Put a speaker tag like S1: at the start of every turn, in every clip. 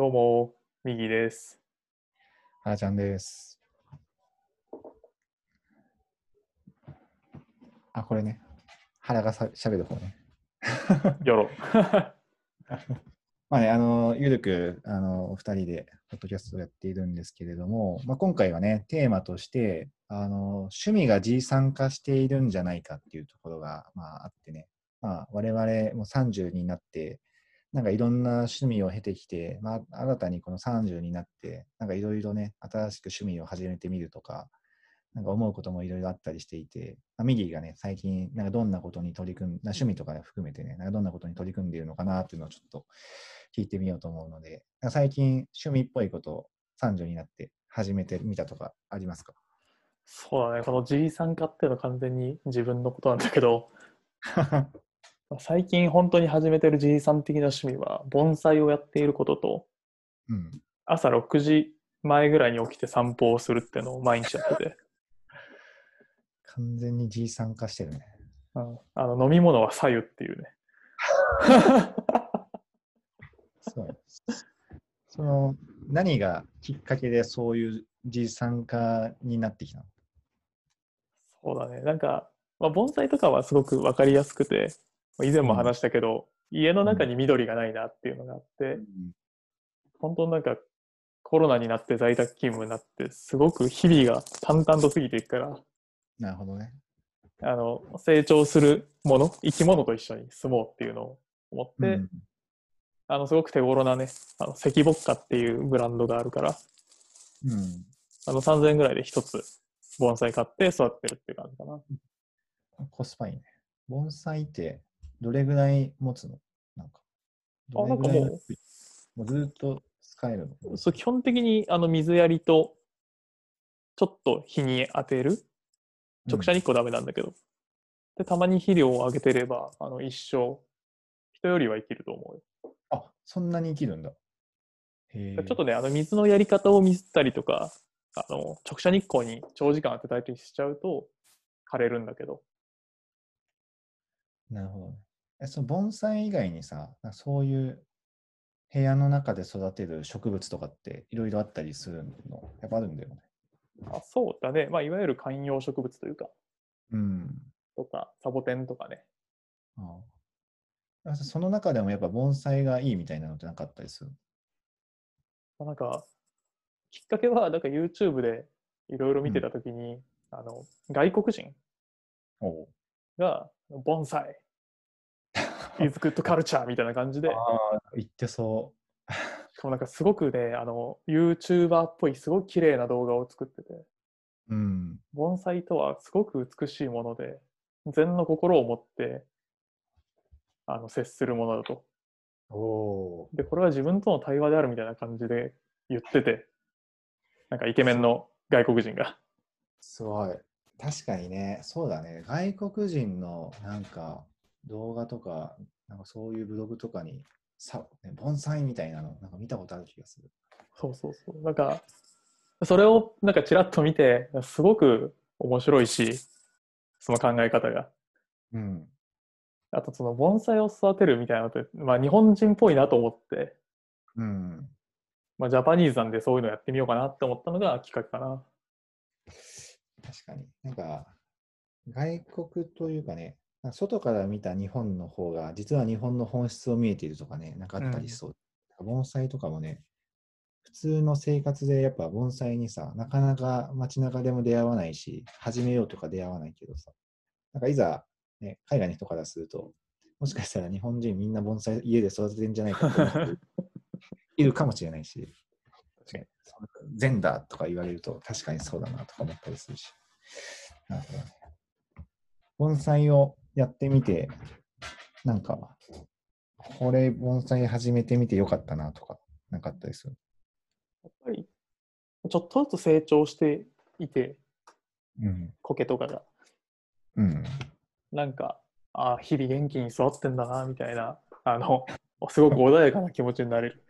S1: どうも、右です。
S2: あーちゃんです。あ、これね。原がさ喋る方ね。
S1: よろ。
S2: まあね、あの、ゆるく、あの、お二人で、ポッドキャストをやっているんですけれども、まあ、今回はね、テーマとして、あの、趣味が G 産化しているんじゃないかっていうところが、まあ、あってね、まあ、我々も30になって、なんかいろんな趣味を経てきて、まあ、新たにこの30になって、なんかいろいろね、新しく趣味を始めてみるとか、なんか思うこともいろいろあったりしていて、まあ、ミギーがね、最近、なんかどんなことに取り組ん、な趣味とか含めてね、なんかどんなことに取り組んでいるのかなっていうのをちょっと聞いてみようと思うので、最近趣味っぽいことを30になって始めてみたとかありますか？
S1: そうだね、この G 参加っていうのは完全に自分のことなんだけど、最近本当に始めてる G さん的な趣味は、盆栽をやっていることと、
S2: うん。
S1: 朝6時前ぐらいに起きて散歩をするっていうのを毎日やってて、
S2: 完全に G 参加してるね。
S1: うん、あの飲み物は左右っていうね。
S2: そう。その、何がきっかけでそういう G 参加になってきたの？
S1: そうだね、なんか、まあ、盆栽とかはすごく分かりやすくて、まあ以前も話したけど、家の中に緑がないなっていうのがあって、本当なんかコロナになって在宅勤務になってすごく日々が淡々と過ぎていくから
S2: なるほどね。
S1: あの成長するもの生き物と一緒に住もうっていうのを思って、
S2: うん
S1: あのすごく手頃なねあの石ボッカっていうブランドがあるから
S2: うん。
S1: あの3000円ぐらいで一つ盆栽買って育ってるって感じかな
S2: コスパいいね。盆栽ってどれぐらい持つの？なんか。
S1: あなんかもう。
S2: どれぐらいもうずっと使えるの？
S1: そう基本的にあの水やりとちょっと日に当てる？直射日光ダメなんだけど、でたまに肥料をあげてればあの一生人よりは生きると思うよ。
S2: あ、そんなに生きるんだ。
S1: ちょっとね、あの水のやり方をミスったりとか、あの直射日光に長時間当てたりしちゃうと枯れるんだけど、
S2: なるほどね。え、その盆栽以外にさ、そういう部屋の中で育てる植物とかっていろいろあったりするの？やっぱあるんだよね。
S1: あそうだね、まあ、いわゆる観葉植物というか、
S2: うん。
S1: とか、サボテンとかね。
S2: ああ。その中でもやっぱ盆栽がいいみたいなのってなかったりする
S1: まあなんか、きっかけは、なんか YouTube でいろいろ見てたときに、あの外国人が、盆栽、is good culture みたいな感じで、
S2: ああ、言ってそ
S1: しかもなんかすごくね、あの YouTuber っぽい、すごく綺麗な動画を作ってて、
S2: う。うん。
S1: 盆栽とはすごく美しいもので、禅の心を持ってあの接するものだと。
S2: おお
S1: で、これは自分との対話であるみたいな感じで言ってて、なんかイケメンの外国人が。
S2: すごい。確かにね、そうだね。外国人のなんか動画とか、なんかそういうブログとかに、さね、盆栽みたいなの、なんか見たことある気がする。
S1: そうそうそう。なんか、それをなんかちらっと見て、すごく面白いし、その考え方が。
S2: うん。
S1: あとその盆栽を育てるみたいなのって、まあ日本人っぽいなと思って、
S2: うん。
S1: まあジャパニーズなんでそういうのやってみようかなって思ったのがきっかけかな。
S2: 確かに。なんか、外国というかね、外から見た日本の方が、実は日本の本質を見えているとかね、なんかあったりしそう。盆栽とかもね、普通の生活でやっぱ盆栽にさ、なかなか街中でも出会わないし、始めようとか出会わないけどさ、なんかいざ、ね、海外の人からすると、もしかしたら日本人みんな盆栽家で育ててんじゃないかって思ってる いるかもしれないし、
S1: 確かに。
S2: 善だとか言われると確かにそうだなとか思ったりするし。なるほどね。盆栽をやってみて、なんか、これ盆栽始めてみてよかったなとか、なかったりする？
S1: やっぱり、ちょっとずつ成長していて、
S2: うん。
S1: 苔とかが。
S2: うん。
S1: なんか、ああ、日々元気に育ってんだな、みたいな、あの、すごく穏やかな気持ちになれる。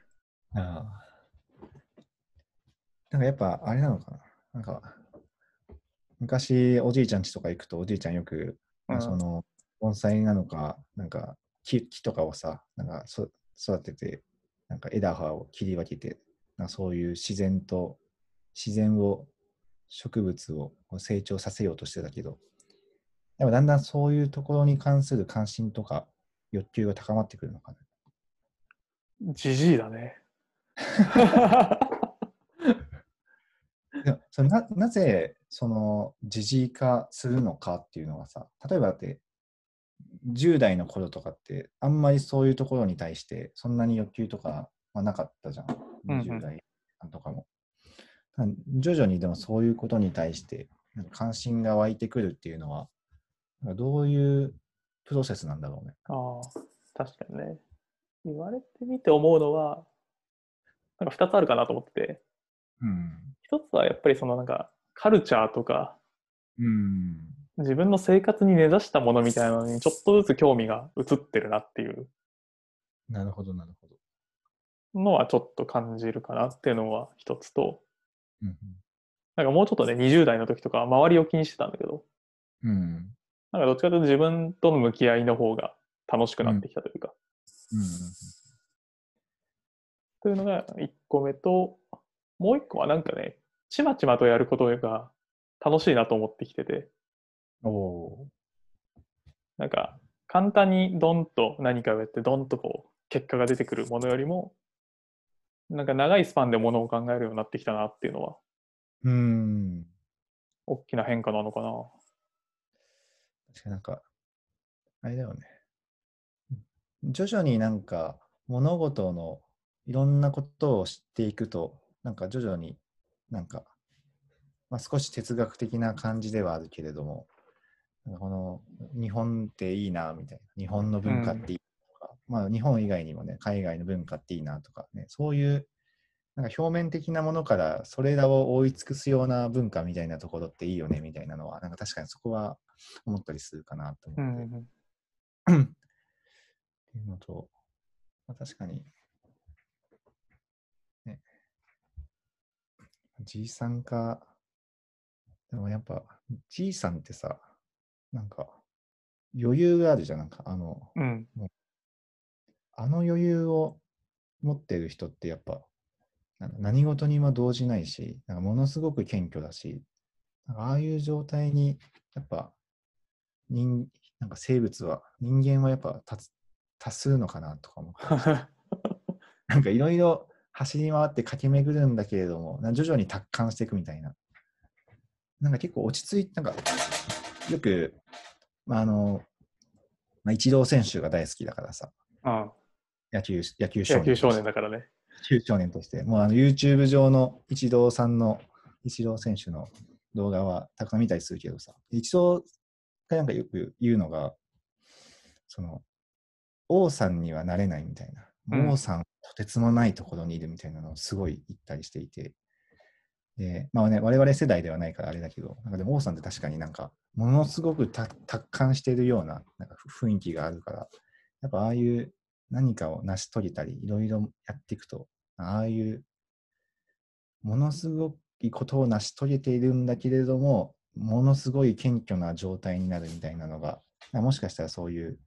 S2: ああ。なんかやっぱあれなのかな？なんか、昔おじいちゃん家とか行くとおじいちゃんよく、
S1: うん
S2: その盆栽なのか、なんか木木とかをさ、なんかそ育ててなんか枝葉を切り分けて、なそういう自然と、自然を、植物を成長させようとしてたけど、でもだんだんそういうところに関する関心とか欲求が高まってくるのかな。
S1: じじいだね。
S2: でもそれななぜその自治化するのかっていうのはさ例えばだって10代の頃とかってあんまりそういうところに対してそんなに欲求とかはなかったじゃん。
S1: うんうん。
S2: 20代とかも、徐々にでもそういうことに対して関心が湧いてくるっていうのはどういうプロセスなんだろうね。
S1: ああ、確かにね。言われてみて思うのは、なんか2つあるかなと思ってて、
S2: うん。
S1: 一つはやっぱりそのなんかカルチャーとか
S2: うん。
S1: 自分の生活に根ざしたものみたいなのにちょっとずつ興味が移ってるなっていう。
S2: なるほどなるほど。
S1: のはちょっと感じるかなっていうのは一つと、
S2: うん
S1: なんかもうちょっとね、20代の時とかは周りを気にしてたんだけど、
S2: うん。
S1: なんかどっちかというと自分との向き合いの方が楽しくなってきたというか、
S2: うん
S1: というのが1個目と、もう1個はなんかね、ちまちまとやることが楽しいなと思ってきてて、
S2: おお
S1: なんか簡単にドンと何かをやってドンとこう結果が出てくるものよりも、なんか長いスパンでものを考えるようになってきたなっていうのは
S2: ーうん
S1: 大きな変化なのかな。
S2: 確かになんか、あれだよね。徐々になんか物事のいろんなことを知っていくと、なんか徐々になんか、まあ、少し哲学的な感じではあるけれども、この日本っていいなみたいな、日本の文化っていいとか、まあ日本以外にもね、海外の文化っていいなとかね、そういうなんか表面的なものからそれらを覆い尽くすような文化みたいなところっていいよねみたいなのは、なんか確かにそこは思ったりするかなと
S1: う
S2: 思って。
S1: んうん
S2: っていうのと、まあ、確かに、じいさんか、でもやっぱ、じいさんってさ、なんか、余裕があるじゃん、なんか、あの、
S1: うん。
S2: あの余裕を持ってる人ってやっぱ、何事にも動じないし、なんかものすごく謙虚だし、なんかああいう状態に、やっぱ、人、なんか生物は、人間はやっぱ達達するのかなとか思って、なんかいろいろ走り回って駆け巡るんだけれども、な徐々に達観していくみたいな。なんか結構落ち着いて、なんか、よく、まあ、あの、まあ、イチロー選手が大好きだからさ、
S1: うん。
S2: 野球、野球少年。
S1: 野球少年だからね。
S2: 野球少年として、もうあの YouTube 上のイチローさんの、イチロー選手の動画はたくさん見たりするけどさ、イチローがなんかよく言うのが、その、王さんにはなれないみたいな、
S1: うん
S2: 王さんとてつもないところにいるみたいなのをすごい言ったりしていて、で、まあね、我々世代ではないからあれだけど、なんかでも王さんって確かになんか、ものすごく達観しているようななんか雰囲気があるから、やっぱああいう何かを成し遂げたり、いろいろやっていくと、ああいうものすごいことを成し遂げているんだけれども、ものすごい謙虚な状態になるみたいなのが、もしかしたらそういう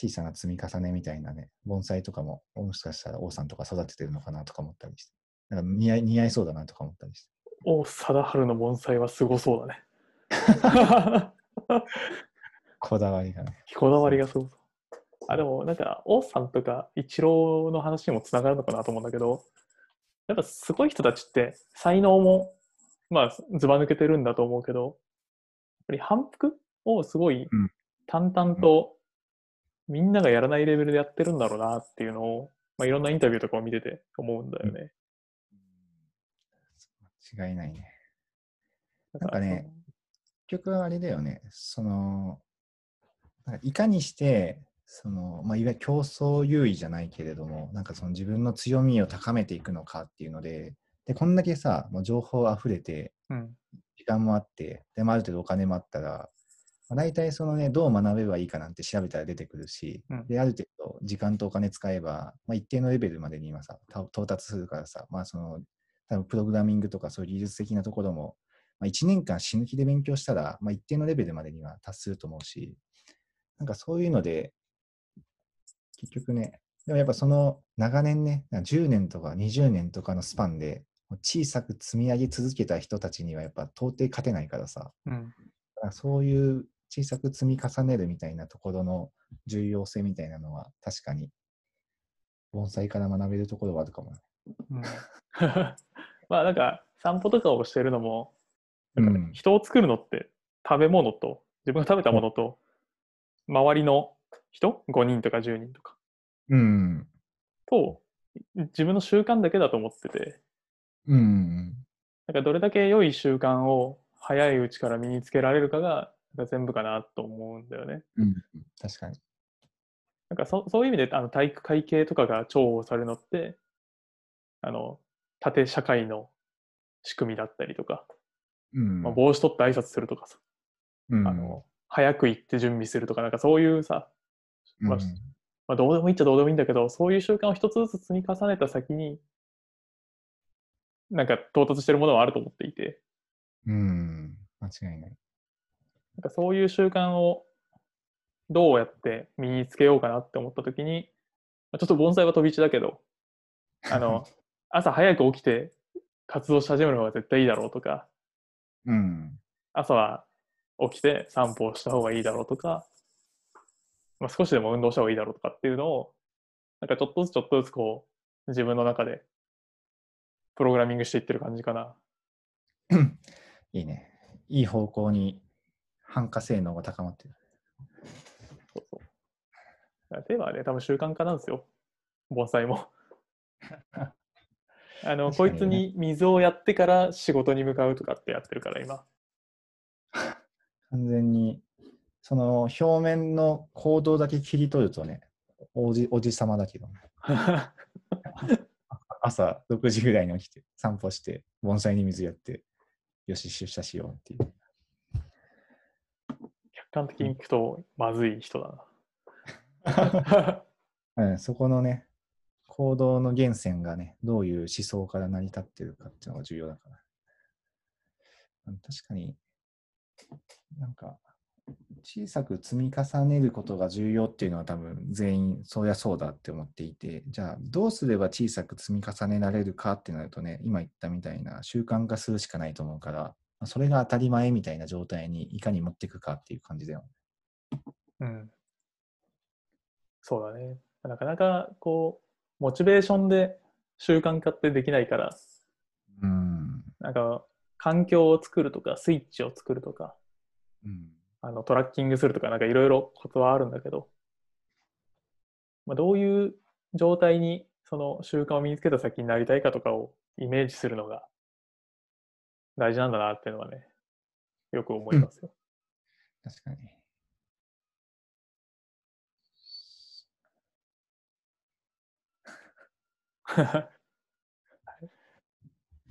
S2: 小さな積み重ねみたいなね、盆栽とかも、もしかしたら王さんとか育ててるのかなとか思ったりして、なんか似合い似合いそうだなとか思ったりして。
S1: 王貞治の盆栽はすごそうだね。
S2: こだわりがね。
S1: こだわりがすごそう。あ、でもなんか王さんとかイチローの話にもつながるのかなと思うんだけど、やっぱすごい人たちって才能もまあずば抜けてるんだと思うけど、やっぱり反復をすごい
S2: うん
S1: 淡々とみんながやらないレベルでやってるんだろうなっていうのを、まあ、いろんなインタビューとかを見てて思うんだよね。
S2: 違いないね。なんかね結局あれだよね、その、かいかにして、その、まあ、いわゆる競争優位じゃないけれども、なんかその自分の強みを高めていくのかっていうので、で、こんだけさ、もう情報あふれて、
S1: うん。
S2: 時間もあって、で、まあ、ある程度お金もあったら、まあ、大体そのね、どう学べばいいかなんて調べたら出てくるし、
S1: うん
S2: で、ある程度時間とお金使えば、まあ、一定のレベルまでに今さ、た到達するからさ、まあその、多分プログラミングとかそういう技術的なところも、まあ、1年間死ぬ気で勉強したら、まあ、一定のレベルまでには達すると思うし、なんかそういうので、結局ね、でもやっぱその長年ね、10年とか20年とかのスパンで小さく積み上げ続けた人たちにはやっぱ到底勝てないからさ、
S1: うん。
S2: だからそういう小さく積み重ねるみたいなところの重要性みたいなのは確かに盆栽から学べるところはあるかもね。
S1: うん、まあなんか散歩とかをしてるのも。人を作るのって食べ物と自分が食べたものと周りの人？5人とか10人とか
S2: うん。
S1: と自分の習慣だけだと思ってて
S2: うん。
S1: なんかどれだけ良い習慣を早いうちから身につけられるかがなんか全部かなと思うんだよね。
S2: うん。確かに。
S1: なんかそそういう意味であの体育会系とかが重宝されるのってあの縦社会の仕組みだったりとか、
S2: うん。
S1: まあ、帽子取って挨拶するとかさ、
S2: うん
S1: あの早く行って準備するとかなんかそういうさ、まあ
S2: うん
S1: まあ、どうでもいいっちゃどうでもいいんだけどそういう習慣を一つずつ積み重ねた先になんか到達してるものはあると思っていて
S2: うん。間違いない。
S1: なんかそういう習慣をどうやって身につけようかなって思った時にまあちょっと盆栽は飛び地だけどあの 朝早く起きて活動し始める方が絶対いいだろうとか
S2: うん。
S1: 朝は起きて散歩をした方がいいだろうとか、まあ、少しでも運動した方がいいだろうとかっていうのをなんかちょっとずつちょっとずつこう自分の中でプログラミングしていってる感じかな。
S2: いいね。いい方向に反化性能が高まってる。
S1: そうそうテーマはね多分習慣化なんですよ盆栽も。あの、
S2: ね
S1: いつに水をやってから仕事に向かうとかってやってるから今。
S2: 完全に、その表面の行動だけ切り取るとね、おじおじさまだけどね、朝6時ぐらいに起きて散歩して、盆栽に水やって、よし、出社しようっていう。
S1: 客観的に聞くとまずい人だな。
S2: うん、そこのね、行動の源泉がね、どういう思想から成り立ってるかっていうのが重要だから。うん確かに、なんか、小さく積み重ねることが重要っていうのは多分全員そりゃそうだって思っていて、じゃあどうすれば小さく積み重ねられるかってなるとね、今言ったみたいな習慣化するしかないと思うから、まあそれが当たり前みたいな状態にいかに持っていくかっていう感じだよね。
S1: うん。そうだね。なかなかこう、モチベーションで習慣化ってできないから、
S2: うん。
S1: なんか環境を作るとか、スイッチを作るとか、
S2: うん。
S1: あのトラッキングするとか、なんかいろいろコツはあるんだけど、まあ、どういう状態にその習慣を身につけた先になりたいかとかをイメージするのが大事なんだなっていうのはね、よく思いますよ。
S2: 確かに。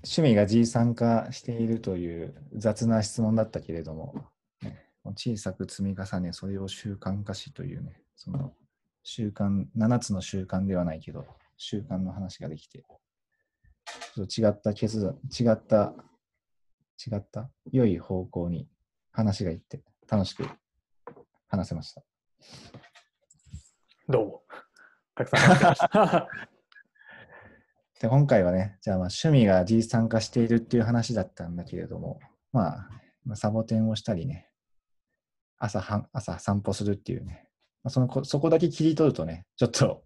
S2: 趣味が G 参加しているという雑な質問だったけれども、ね小さく積み重ね、それを習慣化しというね、その習慣、7つの習慣ではないけど、習慣の話ができて、ちょっと違った決断、違った、違った、良い方向に話がいって、楽しく話せました。
S1: どうも。たくさん話してました。
S2: で今回はね、じゃあまあ趣味が G 参加しているっていう話だったんだけれども、まあ、まあサボテンをしたりね、朝は朝散歩するっていうね、まあ、そのこそこだけ切り取るとね、ちょっと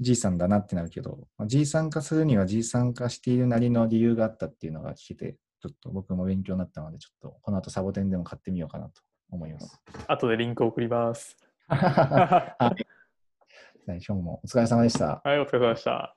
S2: G さんだなってなるけど、まあ、G 参加するには G 参加しているなりの理由があったっていうのが聞けて、ちょっと僕も勉強になったので、ちょっとこの後サボテンでも買ってみようかなと思います。
S1: 後でリンク送ります。
S2: は。
S1: はい
S2: 今日もお疲れ様でした。
S1: い、お疲れ様でした。